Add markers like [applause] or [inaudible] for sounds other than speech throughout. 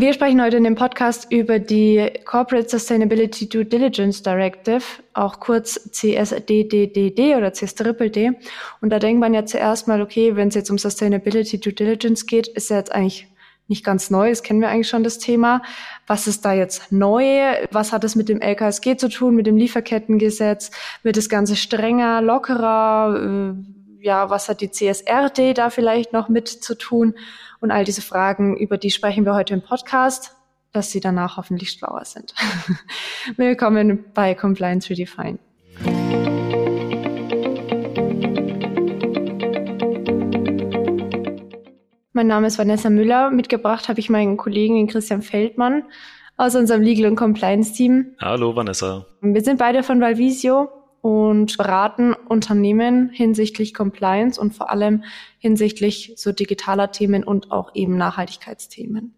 Wir sprechen heute in dem Podcast über die Corporate Sustainability Due Diligence Directive, auch kurz CSDDD oder CSDDD. Und da denkt man ja zuerst mal, okay, wenn es jetzt um Sustainability Due Diligence geht, ist ja jetzt eigentlich nicht ganz neu, das kennen wir eigentlich schon das Thema. Was ist da jetzt neu? Was hat es mit dem LKSG zu tun, mit dem Lieferkettengesetz? Wird das Ganze strenger, lockerer? Äh, ja, was hat die CSRD da vielleicht noch mit zu tun? Und all diese Fragen, über die sprechen wir heute im Podcast, dass Sie danach hoffentlich schlauer sind. [laughs] Willkommen bei Compliance Redefined. Mein Name ist Vanessa Müller. Mitgebracht habe ich meinen Kollegen Christian Feldmann aus unserem Legal und Compliance Team. Hallo Vanessa. Wir sind beide von Valvisio und beraten Unternehmen hinsichtlich Compliance und vor allem hinsichtlich so digitaler Themen und auch eben Nachhaltigkeitsthemen.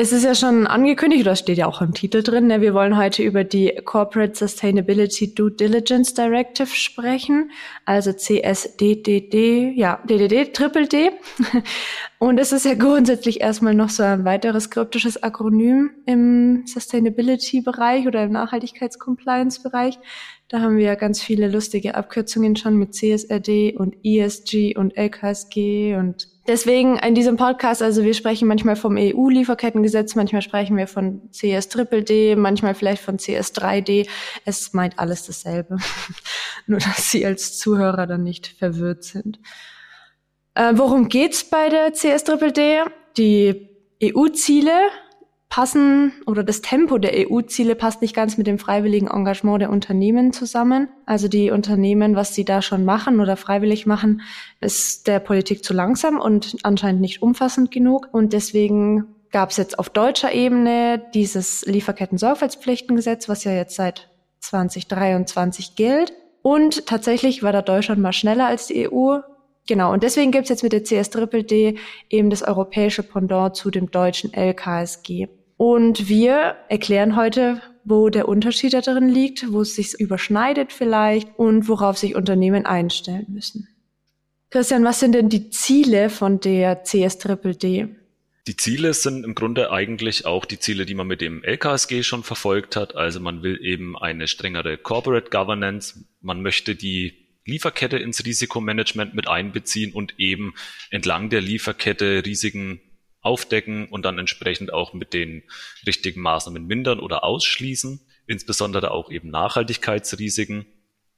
Es ist ja schon angekündigt, oder steht ja auch im Titel drin, ne? wir wollen heute über die Corporate Sustainability Due Diligence Directive sprechen, also CSDDD, ja, DDD, Triple D. [laughs] Und es ist ja grundsätzlich erstmal noch so ein weiteres kryptisches Akronym im Sustainability-Bereich oder im Nachhaltigkeits-Compliance-Bereich. Da haben wir ja ganz viele lustige Abkürzungen schon mit CSRD und ESG und LKSG und deswegen in diesem Podcast, also wir sprechen manchmal vom EU-Lieferkettengesetz, manchmal sprechen wir von CS-Triple-D, manchmal vielleicht von CS3D. Es meint alles dasselbe. [laughs] Nur, dass Sie als Zuhörer dann nicht verwirrt sind. Äh, worum geht's bei der CS-Triple-D? Die EU-Ziele passen oder das Tempo der EU-Ziele passt nicht ganz mit dem freiwilligen Engagement der Unternehmen zusammen. Also die Unternehmen, was sie da schon machen oder freiwillig machen, ist der Politik zu langsam und anscheinend nicht umfassend genug. Und deswegen gab es jetzt auf deutscher Ebene dieses Lieferketten-Sorgfaltspflichtengesetz, was ja jetzt seit 2023 gilt. Und tatsächlich war da Deutschland mal schneller als die EU. Genau, und deswegen gibt es jetzt mit der CS-Triple-D eben das europäische Pendant zu dem deutschen LKSG. Und wir erklären heute, wo der Unterschied da drin liegt, wo es sich überschneidet vielleicht und worauf sich Unternehmen einstellen müssen. Christian, was sind denn die Ziele von der CS-Triple-D? Die Ziele sind im Grunde eigentlich auch die Ziele, die man mit dem LKSG schon verfolgt hat. Also man will eben eine strengere Corporate Governance. Man möchte die Lieferkette ins Risikomanagement mit einbeziehen und eben entlang der Lieferkette Risiken aufdecken und dann entsprechend auch mit den richtigen Maßnahmen mindern oder ausschließen, insbesondere auch eben Nachhaltigkeitsrisiken.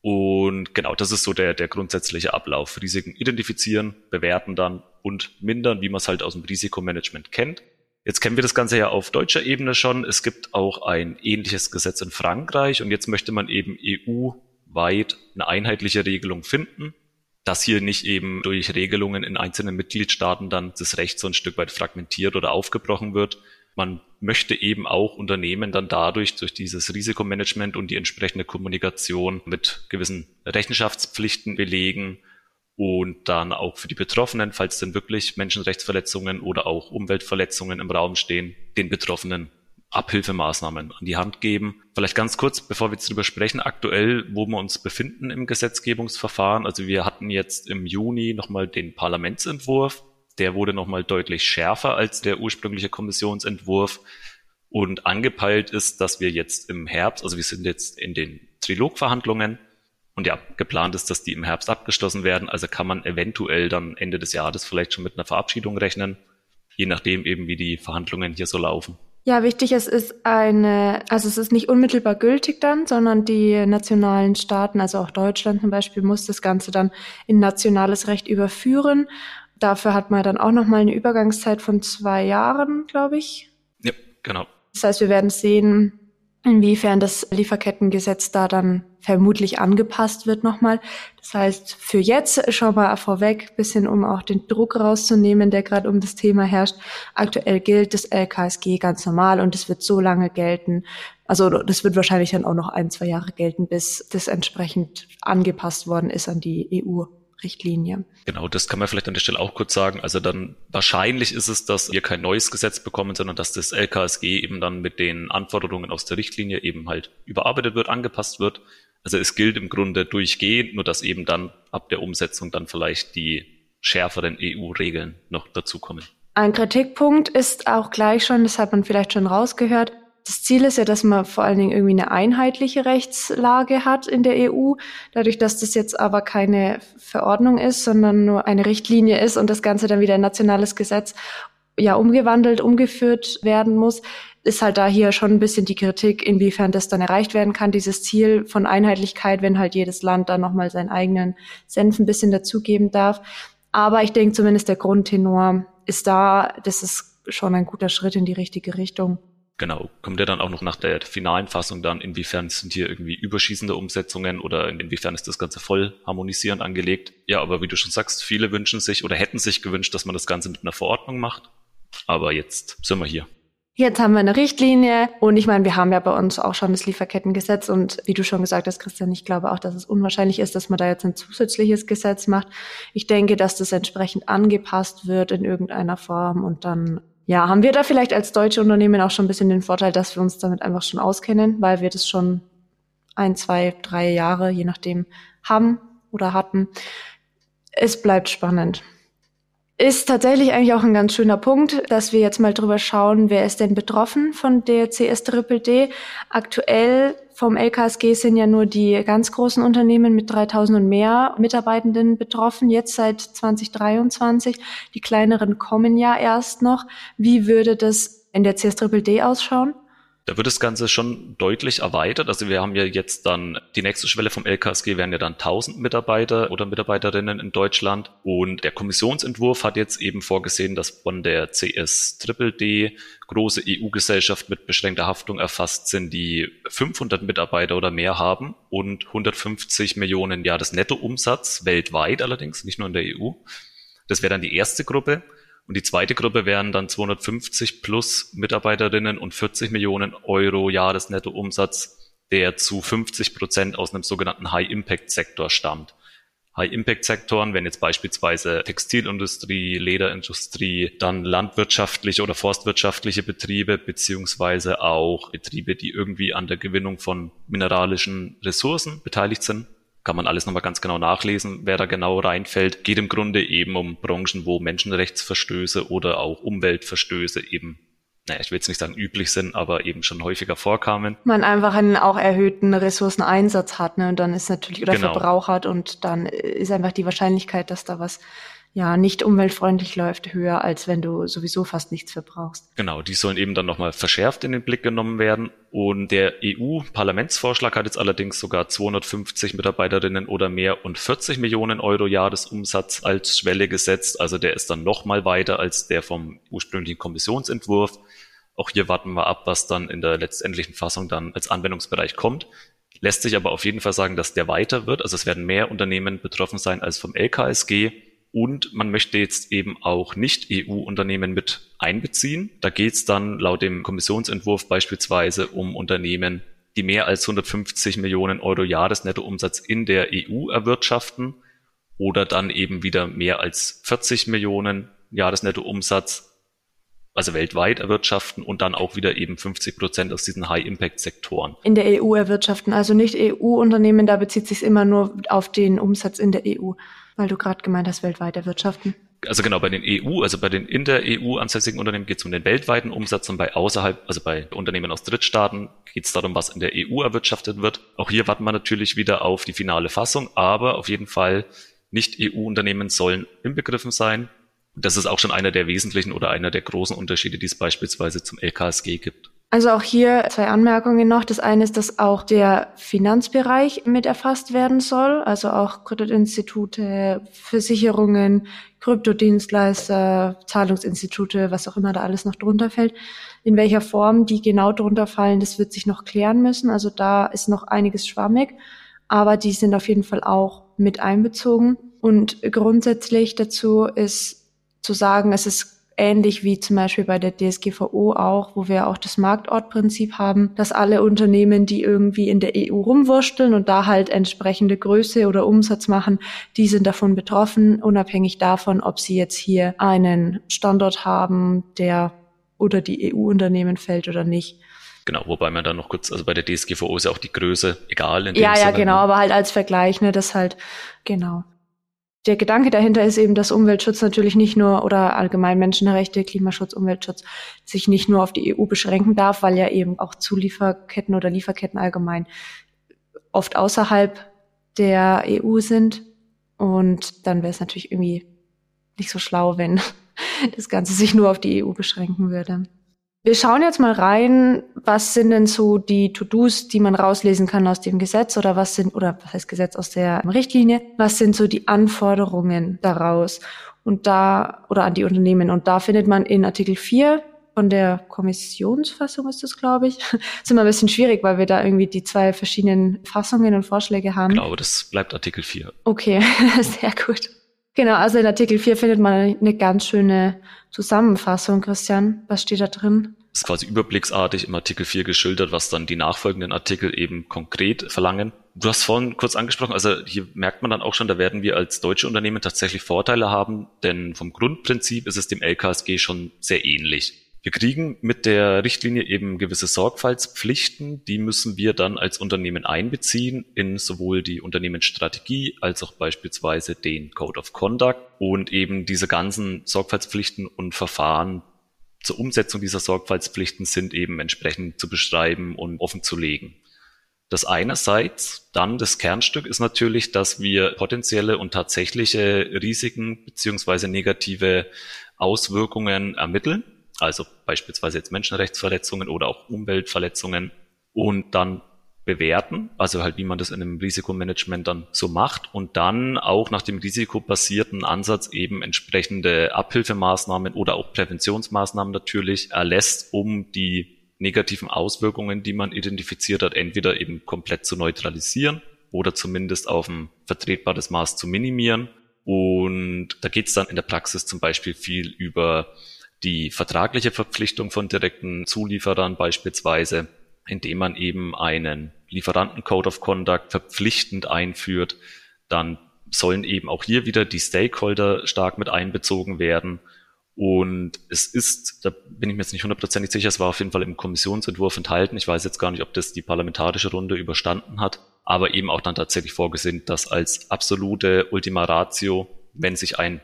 Und genau, das ist so der, der grundsätzliche Ablauf. Risiken identifizieren, bewerten dann und mindern, wie man es halt aus dem Risikomanagement kennt. Jetzt kennen wir das Ganze ja auf deutscher Ebene schon. Es gibt auch ein ähnliches Gesetz in Frankreich und jetzt möchte man eben EU-weit eine einheitliche Regelung finden dass hier nicht eben durch Regelungen in einzelnen Mitgliedstaaten dann das Recht so ein Stück weit fragmentiert oder aufgebrochen wird. Man möchte eben auch Unternehmen dann dadurch, durch dieses Risikomanagement und die entsprechende Kommunikation mit gewissen Rechenschaftspflichten belegen und dann auch für die Betroffenen, falls denn wirklich Menschenrechtsverletzungen oder auch Umweltverletzungen im Raum stehen, den Betroffenen Abhilfemaßnahmen an die Hand geben. Vielleicht ganz kurz, bevor wir jetzt darüber sprechen, aktuell, wo wir uns befinden im Gesetzgebungsverfahren. Also wir hatten jetzt im Juni nochmal den Parlamentsentwurf. Der wurde nochmal deutlich schärfer als der ursprüngliche Kommissionsentwurf. Und angepeilt ist, dass wir jetzt im Herbst, also wir sind jetzt in den Trilogverhandlungen und ja, geplant ist, dass die im Herbst abgeschlossen werden. Also kann man eventuell dann Ende des Jahres vielleicht schon mit einer Verabschiedung rechnen, je nachdem eben, wie die Verhandlungen hier so laufen. Ja, wichtig, es ist eine, also es ist nicht unmittelbar gültig dann, sondern die nationalen Staaten, also auch Deutschland zum Beispiel, muss das Ganze dann in nationales Recht überführen. Dafür hat man dann auch nochmal eine Übergangszeit von zwei Jahren, glaube ich. Ja, genau. Das heißt, wir werden sehen, inwiefern das Lieferkettengesetz da dann vermutlich angepasst wird nochmal. Das heißt, für jetzt schon mal vorweg, bisschen um auch den Druck rauszunehmen, der gerade um das Thema herrscht. Aktuell gilt das LKSG ganz normal und es wird so lange gelten. Also das wird wahrscheinlich dann auch noch ein, zwei Jahre gelten, bis das entsprechend angepasst worden ist an die EU. Richtlinie. Genau, das kann man vielleicht an der Stelle auch kurz sagen. Also dann wahrscheinlich ist es, dass wir kein neues Gesetz bekommen, sondern dass das LKSG eben dann mit den Anforderungen aus der Richtlinie eben halt überarbeitet wird, angepasst wird. Also es gilt im Grunde durchgehend, nur dass eben dann ab der Umsetzung dann vielleicht die schärferen EU-Regeln noch dazukommen. Ein Kritikpunkt ist auch gleich schon, das hat man vielleicht schon rausgehört, das Ziel ist ja, dass man vor allen Dingen irgendwie eine einheitliche Rechtslage hat in der EU. Dadurch, dass das jetzt aber keine Verordnung ist, sondern nur eine Richtlinie ist und das Ganze dann wieder ein nationales Gesetz ja umgewandelt, umgeführt werden muss, ist halt da hier schon ein bisschen die Kritik, inwiefern das dann erreicht werden kann, dieses Ziel von Einheitlichkeit, wenn halt jedes Land dann nochmal seinen eigenen Senf ein bisschen dazugeben darf. Aber ich denke zumindest der Grundtenor ist da, das ist schon ein guter Schritt in die richtige Richtung. Genau, kommt ja dann auch noch nach der finalen Fassung dann, inwiefern sind hier irgendwie überschießende Umsetzungen oder inwiefern ist das Ganze voll harmonisierend angelegt. Ja, aber wie du schon sagst, viele wünschen sich oder hätten sich gewünscht, dass man das Ganze mit einer Verordnung macht. Aber jetzt sind wir hier. Jetzt haben wir eine Richtlinie und ich meine, wir haben ja bei uns auch schon das Lieferkettengesetz und wie du schon gesagt hast, Christian, ich glaube auch, dass es unwahrscheinlich ist, dass man da jetzt ein zusätzliches Gesetz macht. Ich denke, dass das entsprechend angepasst wird in irgendeiner Form und dann ja, haben wir da vielleicht als deutsche Unternehmen auch schon ein bisschen den Vorteil, dass wir uns damit einfach schon auskennen, weil wir das schon ein, zwei, drei Jahre, je nachdem, haben oder hatten. Es bleibt spannend. Ist tatsächlich eigentlich auch ein ganz schöner Punkt, dass wir jetzt mal drüber schauen, wer ist denn betroffen von der CS-Triple-D. Aktuell vom LKSG sind ja nur die ganz großen Unternehmen mit 3000 und mehr Mitarbeitenden betroffen, jetzt seit 2023. Die kleineren kommen ja erst noch. Wie würde das in der CS-Triple-D ausschauen? Da wird das Ganze schon deutlich erweitert. Also wir haben ja jetzt dann, die nächste Schwelle vom LKSG wären ja dann 1000 Mitarbeiter oder Mitarbeiterinnen in Deutschland. Und der Kommissionsentwurf hat jetzt eben vorgesehen, dass von der CS Triple D große EU-Gesellschaft mit beschränkter Haftung erfasst sind, die 500 Mitarbeiter oder mehr haben und 150 Millionen Jahresnettoumsatz weltweit allerdings, nicht nur in der EU. Das wäre dann die erste Gruppe. Und die zweite Gruppe wären dann 250 plus Mitarbeiterinnen und 40 Millionen Euro Jahresnettoumsatz, der zu 50 Prozent aus einem sogenannten High-Impact-Sektor stammt. High-Impact-Sektoren wären jetzt beispielsweise Textilindustrie, Lederindustrie, dann landwirtschaftliche oder forstwirtschaftliche Betriebe, beziehungsweise auch Betriebe, die irgendwie an der Gewinnung von mineralischen Ressourcen beteiligt sind kann man alles nochmal ganz genau nachlesen, wer da genau reinfällt. Geht im Grunde eben um Branchen, wo Menschenrechtsverstöße oder auch Umweltverstöße eben naja, ich will jetzt nicht sagen üblich sind, aber eben schon häufiger vorkamen. Man einfach einen auch erhöhten Ressourceneinsatz hat, ne? Und dann ist natürlich, oder genau. Verbrauch hat und dann ist einfach die Wahrscheinlichkeit, dass da was ja nicht umweltfreundlich läuft, höher, als wenn du sowieso fast nichts verbrauchst. Genau, die sollen eben dann nochmal verschärft in den Blick genommen werden. Und der EU-Parlamentsvorschlag hat jetzt allerdings sogar 250 Mitarbeiterinnen oder mehr und 40 Millionen Euro Jahresumsatz als Schwelle gesetzt. Also der ist dann nochmal weiter als der vom ursprünglichen Kommissionsentwurf. Auch hier warten wir ab, was dann in der letztendlichen Fassung dann als Anwendungsbereich kommt. Lässt sich aber auf jeden Fall sagen, dass der weiter wird. Also es werden mehr Unternehmen betroffen sein als vom LKSG. Und man möchte jetzt eben auch Nicht-EU-Unternehmen mit einbeziehen. Da geht es dann laut dem Kommissionsentwurf beispielsweise um Unternehmen, die mehr als 150 Millionen Euro Jahresnettoumsatz in der EU erwirtschaften oder dann eben wieder mehr als 40 Millionen Jahresnettoumsatz, also weltweit erwirtschaften und dann auch wieder eben 50 Prozent aus diesen High-Impact-Sektoren. In der EU erwirtschaften, also nicht EU-Unternehmen, da bezieht sich immer nur auf den Umsatz in der EU. Weil du gerade gemeint hast, weltweit erwirtschaften. Also genau, bei den EU, also bei den in der EU ansässigen Unternehmen geht es um den weltweiten Umsatz und bei außerhalb, also bei Unternehmen aus Drittstaaten geht es darum, was in der EU erwirtschaftet wird. Auch hier warten wir natürlich wieder auf die finale Fassung, aber auf jeden Fall nicht EU-Unternehmen sollen inbegriffen sein. Das ist auch schon einer der wesentlichen oder einer der großen Unterschiede, die es beispielsweise zum LKSG gibt. Also auch hier zwei Anmerkungen noch. Das eine ist, dass auch der Finanzbereich mit erfasst werden soll, also auch Kreditinstitute, Versicherungen, Kryptodienstleister, Zahlungsinstitute, was auch immer da alles noch drunter fällt. In welcher Form die genau drunter fallen, das wird sich noch klären müssen. Also da ist noch einiges schwammig, aber die sind auf jeden Fall auch mit einbezogen. Und grundsätzlich dazu ist zu sagen, es ist ähnlich wie zum Beispiel bei der DSGVO auch, wo wir auch das Marktortprinzip haben, dass alle Unternehmen, die irgendwie in der EU rumwursteln und da halt entsprechende Größe oder Umsatz machen, die sind davon betroffen, unabhängig davon, ob sie jetzt hier einen Standort haben, der oder die EU-Unternehmen fällt oder nicht. Genau, wobei man dann noch kurz, also bei der DSGVO ist ja auch die Größe egal. In dem ja, ja, genau, aber halt als Vergleich, ne, das halt, genau. Der Gedanke dahinter ist eben, dass Umweltschutz natürlich nicht nur oder allgemein Menschenrechte, Klimaschutz, Umweltschutz sich nicht nur auf die EU beschränken darf, weil ja eben auch Zulieferketten oder Lieferketten allgemein oft außerhalb der EU sind. Und dann wäre es natürlich irgendwie nicht so schlau, wenn [laughs] das Ganze sich nur auf die EU beschränken würde. Wir schauen jetzt mal rein, was sind denn so die To-Dos, die man rauslesen kann aus dem Gesetz oder was sind, oder was heißt Gesetz aus der Richtlinie, was sind so die Anforderungen daraus und da, oder an die Unternehmen. Und da findet man in Artikel 4 von der Kommissionsfassung ist das, glaube ich. Das [laughs] ist immer ein bisschen schwierig, weil wir da irgendwie die zwei verschiedenen Fassungen und Vorschläge haben. Genau, das bleibt Artikel 4. Okay, [laughs] sehr gut. Genau, also in Artikel 4 findet man eine ganz schöne Zusammenfassung, Christian. Was steht da drin? Ist quasi überblicksartig im Artikel 4 geschildert, was dann die nachfolgenden Artikel eben konkret verlangen. Du hast vorhin kurz angesprochen, also hier merkt man dann auch schon, da werden wir als deutsche Unternehmen tatsächlich Vorteile haben, denn vom Grundprinzip ist es dem LKSG schon sehr ähnlich. Wir kriegen mit der Richtlinie eben gewisse Sorgfaltspflichten, die müssen wir dann als Unternehmen einbeziehen in sowohl die Unternehmensstrategie als auch beispielsweise den Code of Conduct und eben diese ganzen Sorgfaltspflichten und Verfahren zur Umsetzung dieser Sorgfaltspflichten sind eben entsprechend zu beschreiben und offen zu legen. Das einerseits, dann das Kernstück ist natürlich, dass wir potenzielle und tatsächliche Risiken beziehungsweise negative Auswirkungen ermitteln also beispielsweise jetzt Menschenrechtsverletzungen oder auch Umweltverletzungen und dann bewerten, also halt wie man das in einem Risikomanagement dann so macht und dann auch nach dem risikobasierten Ansatz eben entsprechende Abhilfemaßnahmen oder auch Präventionsmaßnahmen natürlich erlässt, um die negativen Auswirkungen, die man identifiziert hat, entweder eben komplett zu neutralisieren oder zumindest auf ein vertretbares Maß zu minimieren. Und da geht es dann in der Praxis zum Beispiel viel über die vertragliche Verpflichtung von direkten Zulieferern beispielsweise, indem man eben einen Lieferantencode of Conduct verpflichtend einführt, dann sollen eben auch hier wieder die Stakeholder stark mit einbezogen werden. Und es ist, da bin ich mir jetzt nicht hundertprozentig sicher, es war auf jeden Fall im Kommissionsentwurf enthalten. Ich weiß jetzt gar nicht, ob das die parlamentarische Runde überstanden hat, aber eben auch dann tatsächlich vorgesehen, dass als absolute Ultima Ratio, wenn sich ein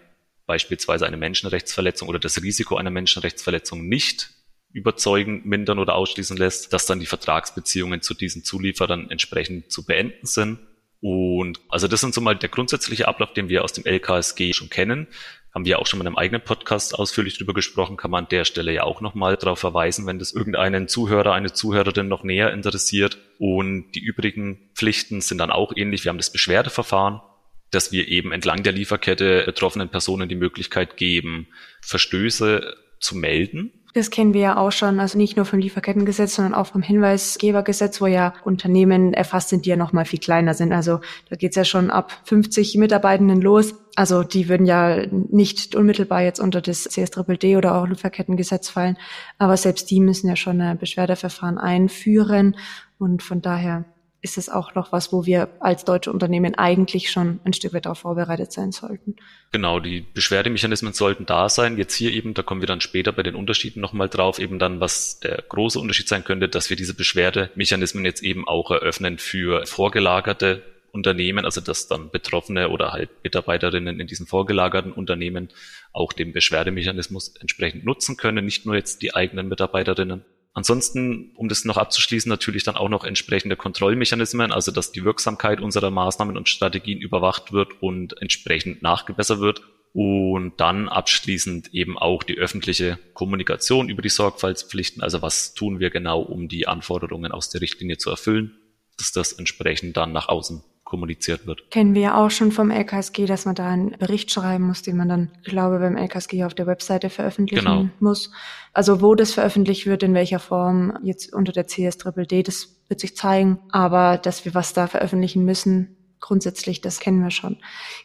beispielsweise eine Menschenrechtsverletzung oder das Risiko einer Menschenrechtsverletzung nicht überzeugen, mindern oder ausschließen lässt, dass dann die Vertragsbeziehungen zu diesen Zulieferern entsprechend zu beenden sind. Und also das sind so mal der grundsätzliche Ablauf, den wir aus dem LKSG schon kennen. Haben wir auch schon mal in einem eigenen Podcast ausführlich drüber gesprochen, kann man an der Stelle ja auch nochmal darauf verweisen, wenn das irgendeinen Zuhörer, eine Zuhörerin noch näher interessiert. Und die übrigen Pflichten sind dann auch ähnlich. Wir haben das Beschwerdeverfahren, dass wir eben entlang der Lieferkette betroffenen Personen die Möglichkeit geben, Verstöße zu melden. Das kennen wir ja auch schon, also nicht nur vom Lieferkettengesetz, sondern auch vom Hinweisgebergesetz, wo ja Unternehmen erfasst sind, die ja noch mal viel kleiner sind. Also da geht's ja schon ab 50 Mitarbeitenden los. Also die würden ja nicht unmittelbar jetzt unter das CSDD oder auch Lieferkettengesetz fallen, aber selbst die müssen ja schon ein Beschwerdeverfahren einführen und von daher ist es auch noch was, wo wir als deutsche Unternehmen eigentlich schon ein Stück weit darauf vorbereitet sein sollten. Genau, die Beschwerdemechanismen sollten da sein. Jetzt hier eben, da kommen wir dann später bei den Unterschieden nochmal drauf, eben dann, was der große Unterschied sein könnte, dass wir diese Beschwerdemechanismen jetzt eben auch eröffnen für vorgelagerte Unternehmen, also dass dann Betroffene oder halt Mitarbeiterinnen in diesen vorgelagerten Unternehmen auch den Beschwerdemechanismus entsprechend nutzen können, nicht nur jetzt die eigenen Mitarbeiterinnen. Ansonsten, um das noch abzuschließen, natürlich dann auch noch entsprechende Kontrollmechanismen, also dass die Wirksamkeit unserer Maßnahmen und Strategien überwacht wird und entsprechend nachgebessert wird. Und dann abschließend eben auch die öffentliche Kommunikation über die Sorgfaltspflichten. Also was tun wir genau, um die Anforderungen aus der Richtlinie zu erfüllen, dass das entsprechend dann nach außen kommuniziert wird. Kennen wir ja auch schon vom LKSG, dass man da einen Bericht schreiben muss, den man dann, glaube beim LKSG auf der Webseite veröffentlichen genau. muss. Also wo das veröffentlicht wird, in welcher Form, jetzt unter der CSDD, das wird sich zeigen. Aber dass wir was da veröffentlichen müssen, grundsätzlich, das kennen wir schon.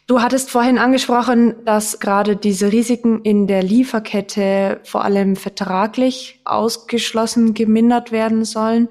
Du hattest vorhin angesprochen, dass gerade diese Risiken in der Lieferkette vor allem vertraglich ausgeschlossen, gemindert werden sollen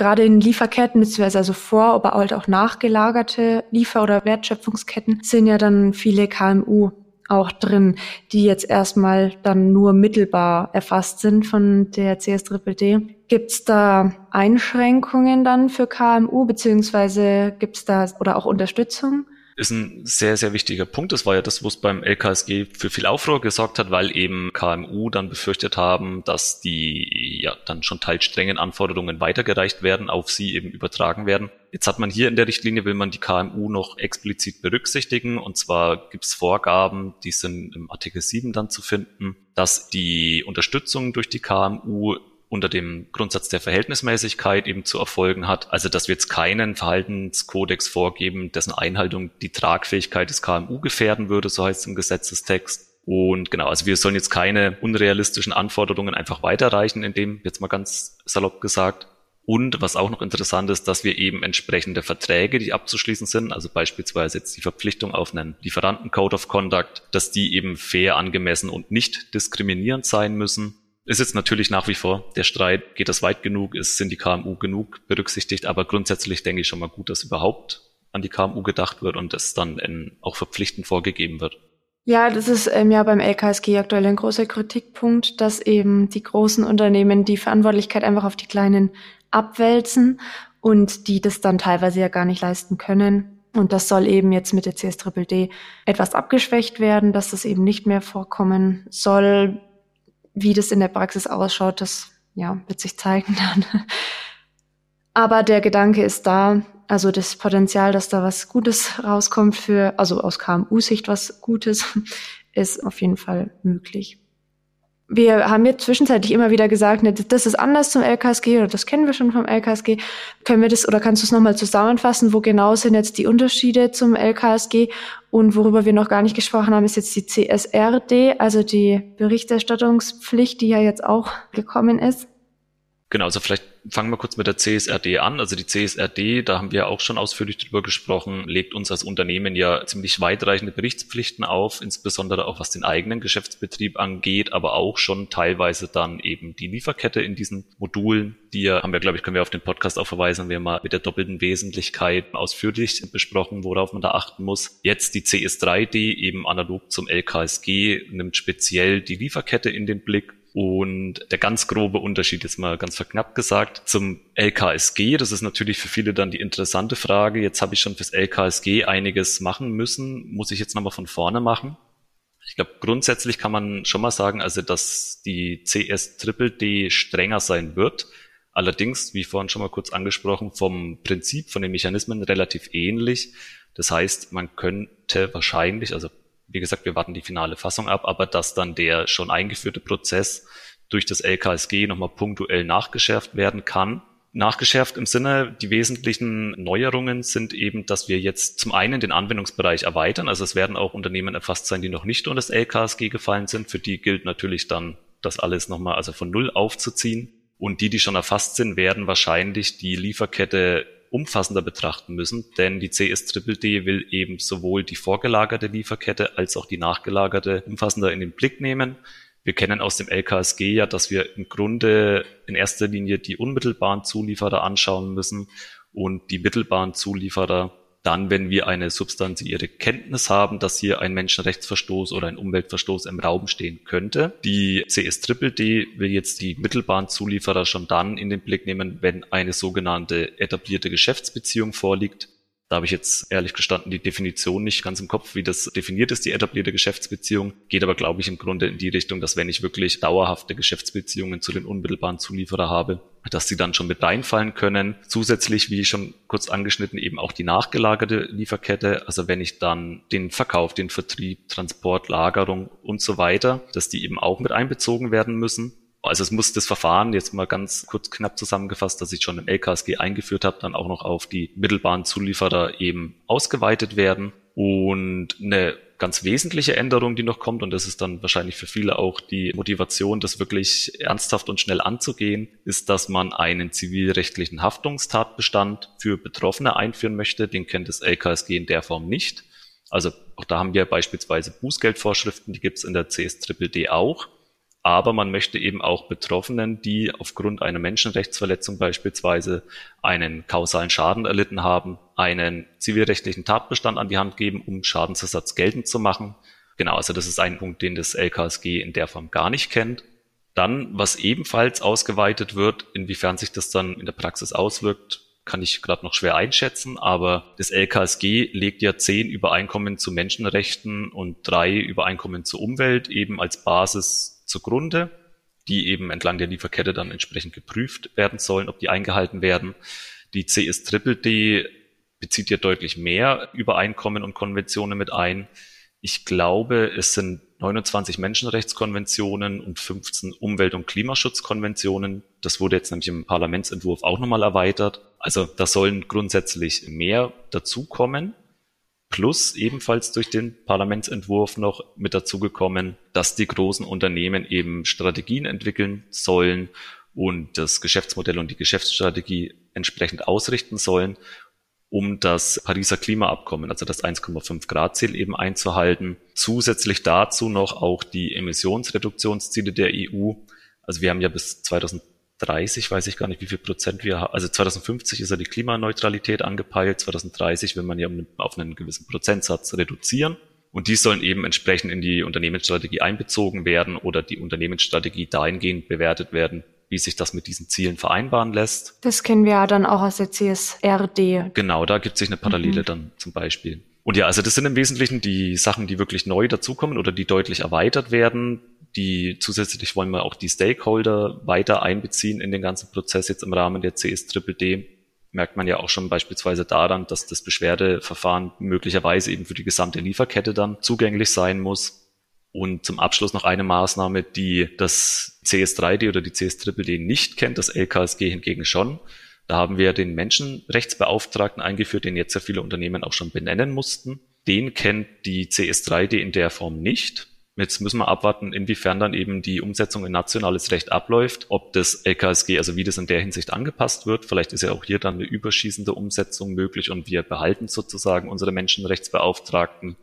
gerade in Lieferketten, beziehungsweise also vor, aber halt auch nachgelagerte Liefer- oder Wertschöpfungsketten sind ja dann viele KMU auch drin, die jetzt erstmal dann nur mittelbar erfasst sind von der CSDD. Gibt es da Einschränkungen dann für KMU, beziehungsweise gibt es da oder auch Unterstützung? Ist ein sehr, sehr wichtiger Punkt. Das war ja das, wo beim LKSG für viel Aufruhr gesorgt hat, weil eben KMU dann befürchtet haben, dass die ja dann schon teils strengen Anforderungen weitergereicht werden, auf sie eben übertragen werden. Jetzt hat man hier in der Richtlinie, will man die KMU noch explizit berücksichtigen. Und zwar gibt es Vorgaben, die sind im Artikel 7 dann zu finden, dass die Unterstützung durch die KMU unter dem Grundsatz der Verhältnismäßigkeit eben zu erfolgen hat. Also dass wir jetzt keinen Verhaltenskodex vorgeben, dessen Einhaltung die Tragfähigkeit des KMU gefährden würde, so heißt es im Gesetzestext. Und genau, also wir sollen jetzt keine unrealistischen Anforderungen einfach weiterreichen, in dem jetzt mal ganz salopp gesagt. Und was auch noch interessant ist, dass wir eben entsprechende Verträge, die abzuschließen sind, also beispielsweise jetzt die Verpflichtung auf einen Lieferanten-Code of Conduct, dass die eben fair, angemessen und nicht diskriminierend sein müssen ist jetzt natürlich nach wie vor der Streit, geht das weit genug, ist, sind die KMU genug berücksichtigt, aber grundsätzlich denke ich schon mal gut, dass überhaupt an die KMU gedacht wird und es dann in, auch verpflichtend vorgegeben wird. Ja, das ist ähm, ja beim LKSG aktuell ein großer Kritikpunkt, dass eben die großen Unternehmen die Verantwortlichkeit einfach auf die kleinen abwälzen und die das dann teilweise ja gar nicht leisten können. Und das soll eben jetzt mit der CSDD etwas abgeschwächt werden, dass das eben nicht mehr vorkommen soll. Wie das in der Praxis ausschaut, das ja, wird sich zeigen [laughs] dann. Aber der Gedanke ist da, also das Potenzial, dass da was Gutes rauskommt für, also aus KMU-Sicht was Gutes, [laughs] ist auf jeden Fall möglich wir haben jetzt zwischenzeitlich immer wieder gesagt, ne, das ist anders zum LKSG oder das kennen wir schon vom LKSG. Können wir das oder kannst du es nochmal zusammenfassen? Wo genau sind jetzt die Unterschiede zum LKSG? Und worüber wir noch gar nicht gesprochen haben, ist jetzt die CSRD, also die Berichterstattungspflicht, die ja jetzt auch gekommen ist. Genau, also vielleicht fangen wir kurz mit der CSRD an. Also die CSRD, da haben wir auch schon ausführlich drüber gesprochen, legt uns als Unternehmen ja ziemlich weitreichende Berichtspflichten auf, insbesondere auch was den eigenen Geschäftsbetrieb angeht, aber auch schon teilweise dann eben die Lieferkette in diesen Modulen. Die haben wir, glaube ich, können wir auf den Podcast auch verweisen, wir haben mal mit der doppelten Wesentlichkeit ausführlich besprochen, worauf man da achten muss. Jetzt die CS3D eben analog zum LKSG nimmt speziell die Lieferkette in den Blick und der ganz grobe Unterschied, jetzt mal ganz verknappt gesagt, zum LKSG, das ist natürlich für viele dann die interessante Frage. Jetzt habe ich schon fürs LKSG einiges machen müssen. Muss ich jetzt nochmal von vorne machen? Ich glaube, grundsätzlich kann man schon mal sagen, also dass die CS Triple D strenger sein wird. Allerdings, wie vorhin schon mal kurz angesprochen, vom Prinzip, von den Mechanismen relativ ähnlich. Das heißt, man könnte wahrscheinlich, also wie gesagt, wir warten die finale Fassung ab, aber dass dann der schon eingeführte Prozess durch das LKSG nochmal punktuell nachgeschärft werden kann. Nachgeschärft im Sinne, die wesentlichen Neuerungen sind eben, dass wir jetzt zum einen den Anwendungsbereich erweitern. Also es werden auch Unternehmen erfasst sein, die noch nicht unter das LKSG gefallen sind. Für die gilt natürlich dann, das alles nochmal also von Null aufzuziehen. Und die, die schon erfasst sind, werden wahrscheinlich die Lieferkette umfassender betrachten müssen, denn die CSDDD will eben sowohl die vorgelagerte Lieferkette als auch die nachgelagerte umfassender in den Blick nehmen. Wir kennen aus dem LKSG ja, dass wir im Grunde in erster Linie die unmittelbaren Zulieferer anschauen müssen und die mittelbaren Zulieferer dann, wenn wir eine substanzierte Kenntnis haben, dass hier ein Menschenrechtsverstoß oder ein Umweltverstoß im Raum stehen könnte. Die CS-Triple-D will jetzt die mittelbaren Zulieferer schon dann in den Blick nehmen, wenn eine sogenannte etablierte Geschäftsbeziehung vorliegt. Da habe ich jetzt ehrlich gestanden die Definition nicht ganz im Kopf, wie das definiert ist, die etablierte Geschäftsbeziehung. Geht aber, glaube ich, im Grunde in die Richtung, dass wenn ich wirklich dauerhafte Geschäftsbeziehungen zu den unmittelbaren Zulieferer habe, dass sie dann schon mit reinfallen können. Zusätzlich, wie schon kurz angeschnitten, eben auch die nachgelagerte Lieferkette. Also wenn ich dann den Verkauf, den Vertrieb, Transport, Lagerung und so weiter, dass die eben auch mit einbezogen werden müssen. Also es muss das Verfahren jetzt mal ganz kurz knapp zusammengefasst, dass ich schon im LKSG eingeführt habe, dann auch noch auf die mittelbaren Zulieferer eben ausgeweitet werden. Und eine ganz wesentliche Änderung, die noch kommt, und das ist dann wahrscheinlich für viele auch die Motivation, das wirklich ernsthaft und schnell anzugehen, ist, dass man einen zivilrechtlichen Haftungstatbestand für Betroffene einführen möchte. Den kennt das LKSG in der Form nicht. Also auch da haben wir beispielsweise Bußgeldvorschriften, die gibt es in der CS-DD auch. Aber man möchte eben auch Betroffenen, die aufgrund einer Menschenrechtsverletzung beispielsweise einen kausalen Schaden erlitten haben, einen zivilrechtlichen Tatbestand an die Hand geben, um Schadensersatz geltend zu machen. Genau, also das ist ein Punkt, den das LKSG in der Form gar nicht kennt. Dann, was ebenfalls ausgeweitet wird, inwiefern sich das dann in der Praxis auswirkt, kann ich gerade noch schwer einschätzen, aber das LKSG legt ja zehn Übereinkommen zu Menschenrechten und drei Übereinkommen zur Umwelt eben als Basis zugrunde, die eben entlang der Lieferkette dann entsprechend geprüft werden sollen, ob die eingehalten werden. Die CSDDD bezieht ja deutlich mehr Übereinkommen und Konventionen mit ein. Ich glaube, es sind 29 Menschenrechtskonventionen und 15 Umwelt- und Klimaschutzkonventionen. Das wurde jetzt nämlich im Parlamentsentwurf auch nochmal erweitert. Also da sollen grundsätzlich mehr dazukommen. Plus ebenfalls durch den Parlamentsentwurf noch mit dazugekommen, dass die großen Unternehmen eben Strategien entwickeln sollen und das Geschäftsmodell und die Geschäftsstrategie entsprechend ausrichten sollen um das Pariser Klimaabkommen, also das 1,5 Grad Ziel eben einzuhalten. Zusätzlich dazu noch auch die Emissionsreduktionsziele der EU. Also wir haben ja bis 2030, weiß ich gar nicht, wie viel Prozent wir haben. Also 2050 ist ja die Klimaneutralität angepeilt. 2030 will man ja auf einen gewissen Prozentsatz reduzieren. Und die sollen eben entsprechend in die Unternehmensstrategie einbezogen werden oder die Unternehmensstrategie dahingehend bewertet werden, wie sich das mit diesen Zielen vereinbaren lässt. Das kennen wir ja dann auch aus der CSRD. Genau, da gibt sich eine Parallele mhm. dann zum Beispiel. Und ja, also das sind im Wesentlichen die Sachen, die wirklich neu dazukommen oder die deutlich erweitert werden. Die zusätzlich wollen wir auch die Stakeholder weiter einbeziehen in den ganzen Prozess jetzt im Rahmen der CSDD. Merkt man ja auch schon beispielsweise daran, dass das Beschwerdeverfahren möglicherweise eben für die gesamte Lieferkette dann zugänglich sein muss. Und zum Abschluss noch eine Maßnahme, die das CS3D oder die CS3D nicht kennt, das LKSG hingegen schon. Da haben wir den Menschenrechtsbeauftragten eingeführt, den jetzt sehr viele Unternehmen auch schon benennen mussten. Den kennt die CS3D in der Form nicht. Jetzt müssen wir abwarten, inwiefern dann eben die Umsetzung in nationales Recht abläuft, ob das LKSG, also wie das in der Hinsicht angepasst wird. Vielleicht ist ja auch hier dann eine überschießende Umsetzung möglich und wir behalten sozusagen unsere Menschenrechtsbeauftragten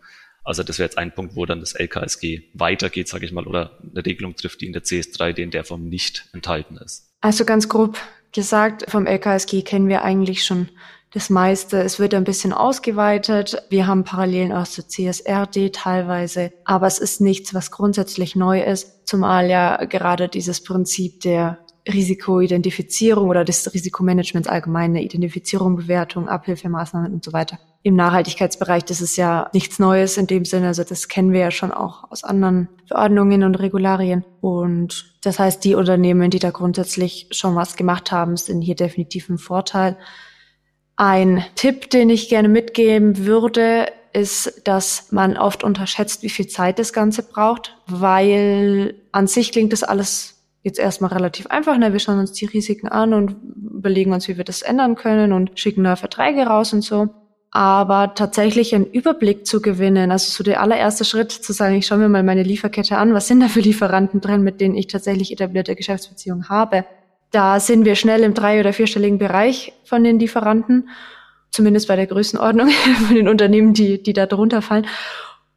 also das wäre jetzt ein Punkt, wo dann das LKSG weitergeht, sage ich mal, oder eine Regelung trifft, die in der CS3D in der Form nicht enthalten ist. Also ganz grob gesagt, vom LKSG kennen wir eigentlich schon das meiste. Es wird ein bisschen ausgeweitet. Wir haben Parallelen aus der CSRD teilweise, aber es ist nichts, was grundsätzlich neu ist, zumal ja gerade dieses Prinzip der Risikoidentifizierung oder des Risikomanagements allgemein, eine Identifizierung, Bewertung, Abhilfemaßnahmen und so weiter. Im Nachhaltigkeitsbereich, das ist ja nichts Neues in dem Sinne, also das kennen wir ja schon auch aus anderen Verordnungen und Regularien. Und das heißt, die Unternehmen, die da grundsätzlich schon was gemacht haben, sind hier definitiv ein Vorteil. Ein Tipp, den ich gerne mitgeben würde, ist, dass man oft unterschätzt, wie viel Zeit das Ganze braucht, weil an sich klingt das alles jetzt erstmal relativ einfach. Ne? Wir schauen uns die Risiken an und überlegen uns, wie wir das ändern können und schicken da Verträge raus und so. Aber tatsächlich einen Überblick zu gewinnen, also so der allererste Schritt zu sagen, ich schaue mir mal meine Lieferkette an, was sind da für Lieferanten drin, mit denen ich tatsächlich etablierte Geschäftsbeziehungen habe. Da sind wir schnell im drei- oder vierstelligen Bereich von den Lieferanten, zumindest bei der Größenordnung [laughs] von den Unternehmen, die, die da drunter fallen.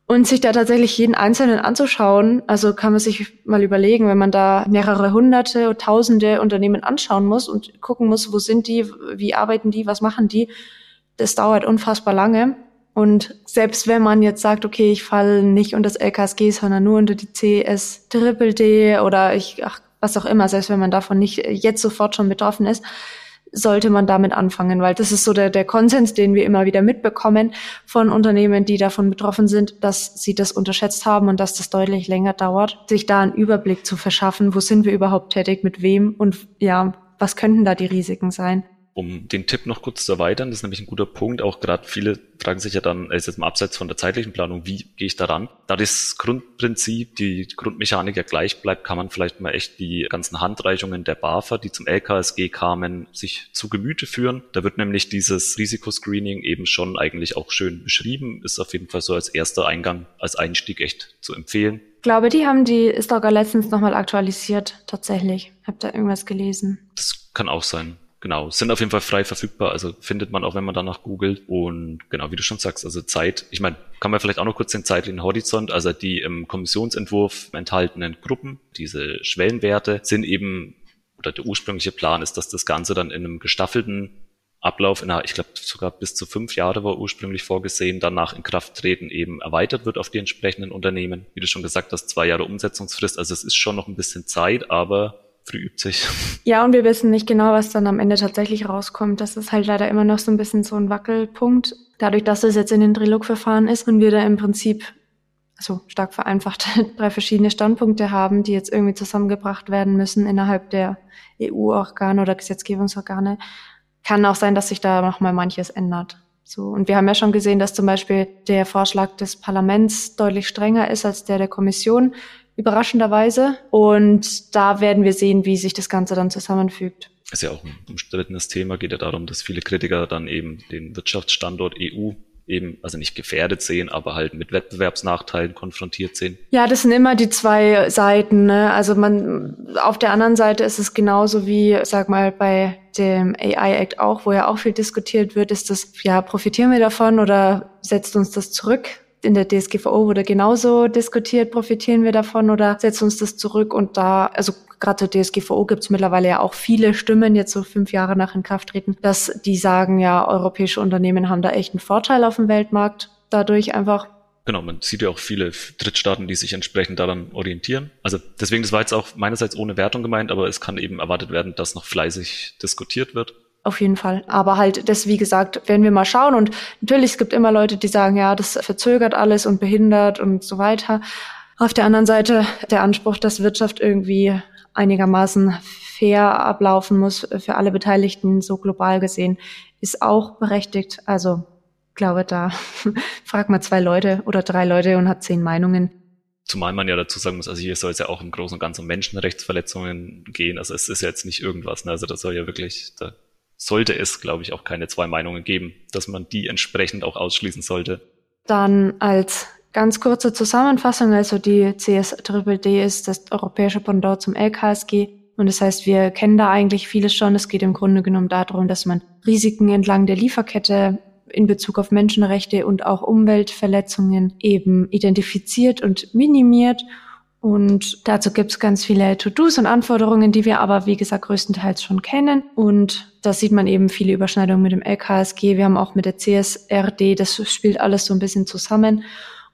Und sich da tatsächlich jeden Einzelnen anzuschauen, also kann man sich mal überlegen, wenn man da mehrere hunderte, tausende Unternehmen anschauen muss und gucken muss, wo sind die, wie arbeiten die, was machen die, das dauert unfassbar lange. Und selbst wenn man jetzt sagt, okay, ich falle nicht unter das LKSG, sondern nur unter die CS Triple D oder ich, ach, was auch immer, selbst wenn man davon nicht jetzt sofort schon betroffen ist, sollte man damit anfangen, weil das ist so der, der Konsens, den wir immer wieder mitbekommen von Unternehmen, die davon betroffen sind, dass sie das unterschätzt haben und dass das deutlich länger dauert, sich da einen Überblick zu verschaffen, wo sind wir überhaupt tätig, mit wem und ja, was könnten da die Risiken sein um den Tipp noch kurz zu erweitern, das ist nämlich ein guter Punkt. Auch gerade viele fragen sich ja dann, ist jetzt mal abseits von der zeitlichen Planung, wie gehe ich daran? Da das Grundprinzip, die Grundmechanik ja gleich bleibt, kann man vielleicht mal echt die ganzen Handreichungen der BAFA, die zum LKSG kamen, sich zu Gemüte führen. Da wird nämlich dieses Risikoscreening eben schon eigentlich auch schön beschrieben. Ist auf jeden Fall so als erster Eingang, als Einstieg echt zu empfehlen. Ich glaube, die haben die ist sogar letztens nochmal aktualisiert, tatsächlich. Hab da irgendwas gelesen. Das kann auch sein genau, sind auf jeden Fall frei verfügbar, also findet man auch, wenn man danach googelt. Und genau, wie du schon sagst, also Zeit, ich meine, kann man vielleicht auch noch kurz den zeitlichen Horizont, also die im Kommissionsentwurf enthaltenen Gruppen, diese Schwellenwerte sind eben, oder der ursprüngliche Plan ist, dass das Ganze dann in einem gestaffelten Ablauf, in einer, ich glaube sogar bis zu fünf Jahre war ursprünglich vorgesehen, danach in Kraft treten eben erweitert wird auf die entsprechenden Unternehmen. Wie du schon gesagt hast, zwei Jahre Umsetzungsfrist, also es ist schon noch ein bisschen Zeit, aber früh sich. [laughs] Ja, und wir wissen nicht genau, was dann am Ende tatsächlich rauskommt. Das ist halt leider immer noch so ein bisschen so ein Wackelpunkt. Dadurch, dass es jetzt in den Trilog-Verfahren ist und wir da im Prinzip also stark vereinfacht, [laughs] drei verschiedene Standpunkte haben, die jetzt irgendwie zusammengebracht werden müssen innerhalb der EU-Organe oder Gesetzgebungsorgane, kann auch sein, dass sich da noch mal manches ändert. So. Und wir haben ja schon gesehen, dass zum Beispiel der Vorschlag des Parlaments deutlich strenger ist als der der Kommission, überraschenderweise. Und da werden wir sehen, wie sich das Ganze dann zusammenfügt. Ist ja auch ein umstrittenes Thema, geht ja darum, dass viele Kritiker dann eben den Wirtschaftsstandort EU eben, also nicht gefährdet sehen, aber halt mit Wettbewerbsnachteilen konfrontiert sehen. Ja, das sind immer die zwei Seiten. Ne? Also man, auf der anderen Seite ist es genauso wie, sag mal, bei dem AI Act auch, wo ja auch viel diskutiert wird, ist das, ja, profitieren wir davon oder setzt uns das zurück? In der DSGVO wurde genauso diskutiert, profitieren wir davon oder setzen uns das zurück und da, also gerade zur DSGVO gibt es mittlerweile ja auch viele Stimmen, jetzt so fünf Jahre nach Inkrafttreten, dass die sagen, ja, europäische Unternehmen haben da echt einen Vorteil auf dem Weltmarkt dadurch einfach. Genau, man sieht ja auch viele Drittstaaten, die sich entsprechend daran orientieren. Also deswegen, das war jetzt auch meinerseits ohne Wertung gemeint, aber es kann eben erwartet werden, dass noch fleißig diskutiert wird. Auf jeden Fall. Aber halt, das, wie gesagt, werden wir mal schauen. Und natürlich, es gibt immer Leute, die sagen, ja, das verzögert alles und behindert und so weiter. Auf der anderen Seite der Anspruch, dass Wirtschaft irgendwie einigermaßen fair ablaufen muss für alle Beteiligten, so global gesehen, ist auch berechtigt. Also glaube, da [laughs] fragt man zwei Leute oder drei Leute und hat zehn Meinungen. Zumal man ja dazu sagen muss, also hier soll es ja auch im Großen und Ganzen um Menschenrechtsverletzungen gehen. Also es ist ja jetzt nicht irgendwas. Ne? Also das soll ja wirklich, da sollte es, glaube ich, auch keine zwei Meinungen geben, dass man die entsprechend auch ausschließen sollte. Dann als Ganz kurze Zusammenfassung, also die CSDDD ist das europäische Pendant zum LKSG. Und das heißt, wir kennen da eigentlich vieles schon. Es geht im Grunde genommen darum, dass man Risiken entlang der Lieferkette in Bezug auf Menschenrechte und auch Umweltverletzungen eben identifiziert und minimiert. Und dazu gibt es ganz viele To-Dos und Anforderungen, die wir aber, wie gesagt, größtenteils schon kennen. Und da sieht man eben viele Überschneidungen mit dem LKSG. Wir haben auch mit der CSRD, das spielt alles so ein bisschen zusammen.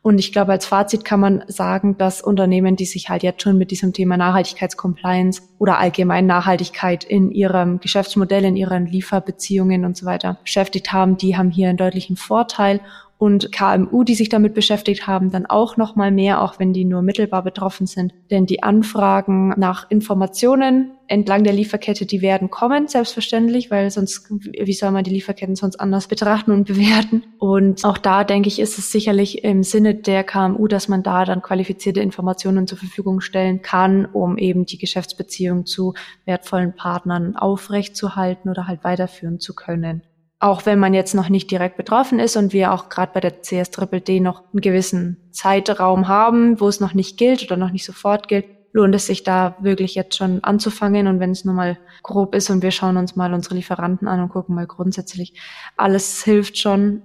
Und ich glaube, als Fazit kann man sagen, dass Unternehmen, die sich halt jetzt schon mit diesem Thema Nachhaltigkeitscompliance oder allgemein Nachhaltigkeit in ihrem Geschäftsmodell, in ihren Lieferbeziehungen und so weiter beschäftigt haben, die haben hier einen deutlichen Vorteil und KMU, die sich damit beschäftigt haben, dann auch noch mal mehr, auch wenn die nur mittelbar betroffen sind. Denn die Anfragen nach Informationen entlang der Lieferkette, die werden kommen, selbstverständlich, weil sonst, wie soll man die Lieferketten sonst anders betrachten und bewerten? Und auch da, denke ich, ist es sicherlich im Sinne der KMU, dass man da dann qualifizierte Informationen zur Verfügung stellen kann, um eben die Geschäftsbeziehung zu wertvollen Partnern aufrechtzuerhalten oder halt weiterführen zu können auch wenn man jetzt noch nicht direkt betroffen ist und wir auch gerade bei der CS-Triple-D noch einen gewissen Zeitraum haben, wo es noch nicht gilt oder noch nicht sofort gilt, lohnt es sich da wirklich jetzt schon anzufangen. Und wenn es nur mal grob ist und wir schauen uns mal unsere Lieferanten an und gucken mal grundsätzlich, alles hilft schon.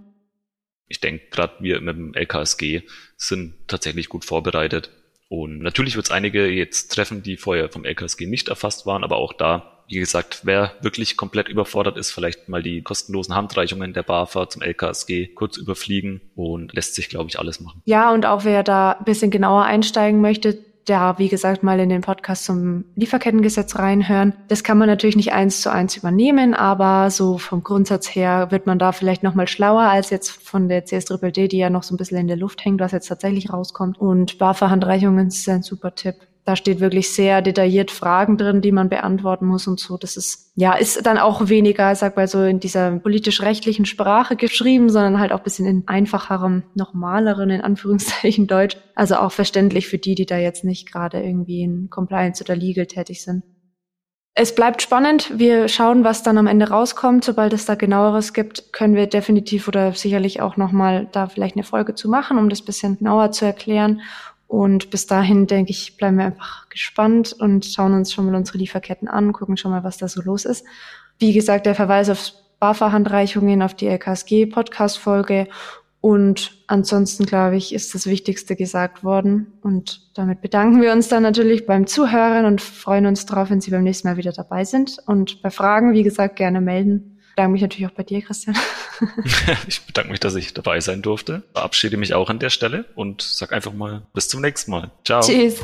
Ich denke, gerade wir mit dem LKSG sind tatsächlich gut vorbereitet. Und natürlich wird es einige jetzt treffen, die vorher vom LKSG nicht erfasst waren, aber auch da wie gesagt, wer wirklich komplett überfordert ist, vielleicht mal die kostenlosen Handreichungen der BAFA zum LKSG kurz überfliegen und lässt sich, glaube ich, alles machen. Ja, und auch wer da ein bisschen genauer einsteigen möchte, der, wie gesagt, mal in den Podcast zum Lieferkettengesetz reinhören. Das kann man natürlich nicht eins zu eins übernehmen, aber so vom Grundsatz her wird man da vielleicht noch mal schlauer als jetzt von der CSDD, die ja noch so ein bisschen in der Luft hängt, was jetzt tatsächlich rauskommt. Und BAFA-Handreichungen ist ein super Tipp da steht wirklich sehr detailliert Fragen drin, die man beantworten muss und so. Das ist, ja, ist dann auch weniger, sag mal so, in dieser politisch-rechtlichen Sprache geschrieben, sondern halt auch bisschen in einfacherem, normaleren, in Anführungszeichen Deutsch. Also auch verständlich für die, die da jetzt nicht gerade irgendwie in Compliance oder Legal tätig sind. Es bleibt spannend. Wir schauen, was dann am Ende rauskommt. Sobald es da genaueres gibt, können wir definitiv oder sicherlich auch nochmal da vielleicht eine Folge zu machen, um das bisschen genauer zu erklären. Und bis dahin, denke ich, bleiben wir einfach gespannt und schauen uns schon mal unsere Lieferketten an, gucken schon mal, was da so los ist. Wie gesagt, der Verweis auf BAFA-Handreichungen, auf die LKSG-Podcast-Folge. Und ansonsten, glaube ich, ist das Wichtigste gesagt worden. Und damit bedanken wir uns dann natürlich beim Zuhören und freuen uns drauf, wenn Sie beim nächsten Mal wieder dabei sind. Und bei Fragen, wie gesagt, gerne melden bedanke mich natürlich auch bei dir, Christian. [laughs] ich bedanke mich, dass ich dabei sein durfte. Verabschiede mich auch an der Stelle und sag einfach mal bis zum nächsten Mal. Ciao. Tschüss.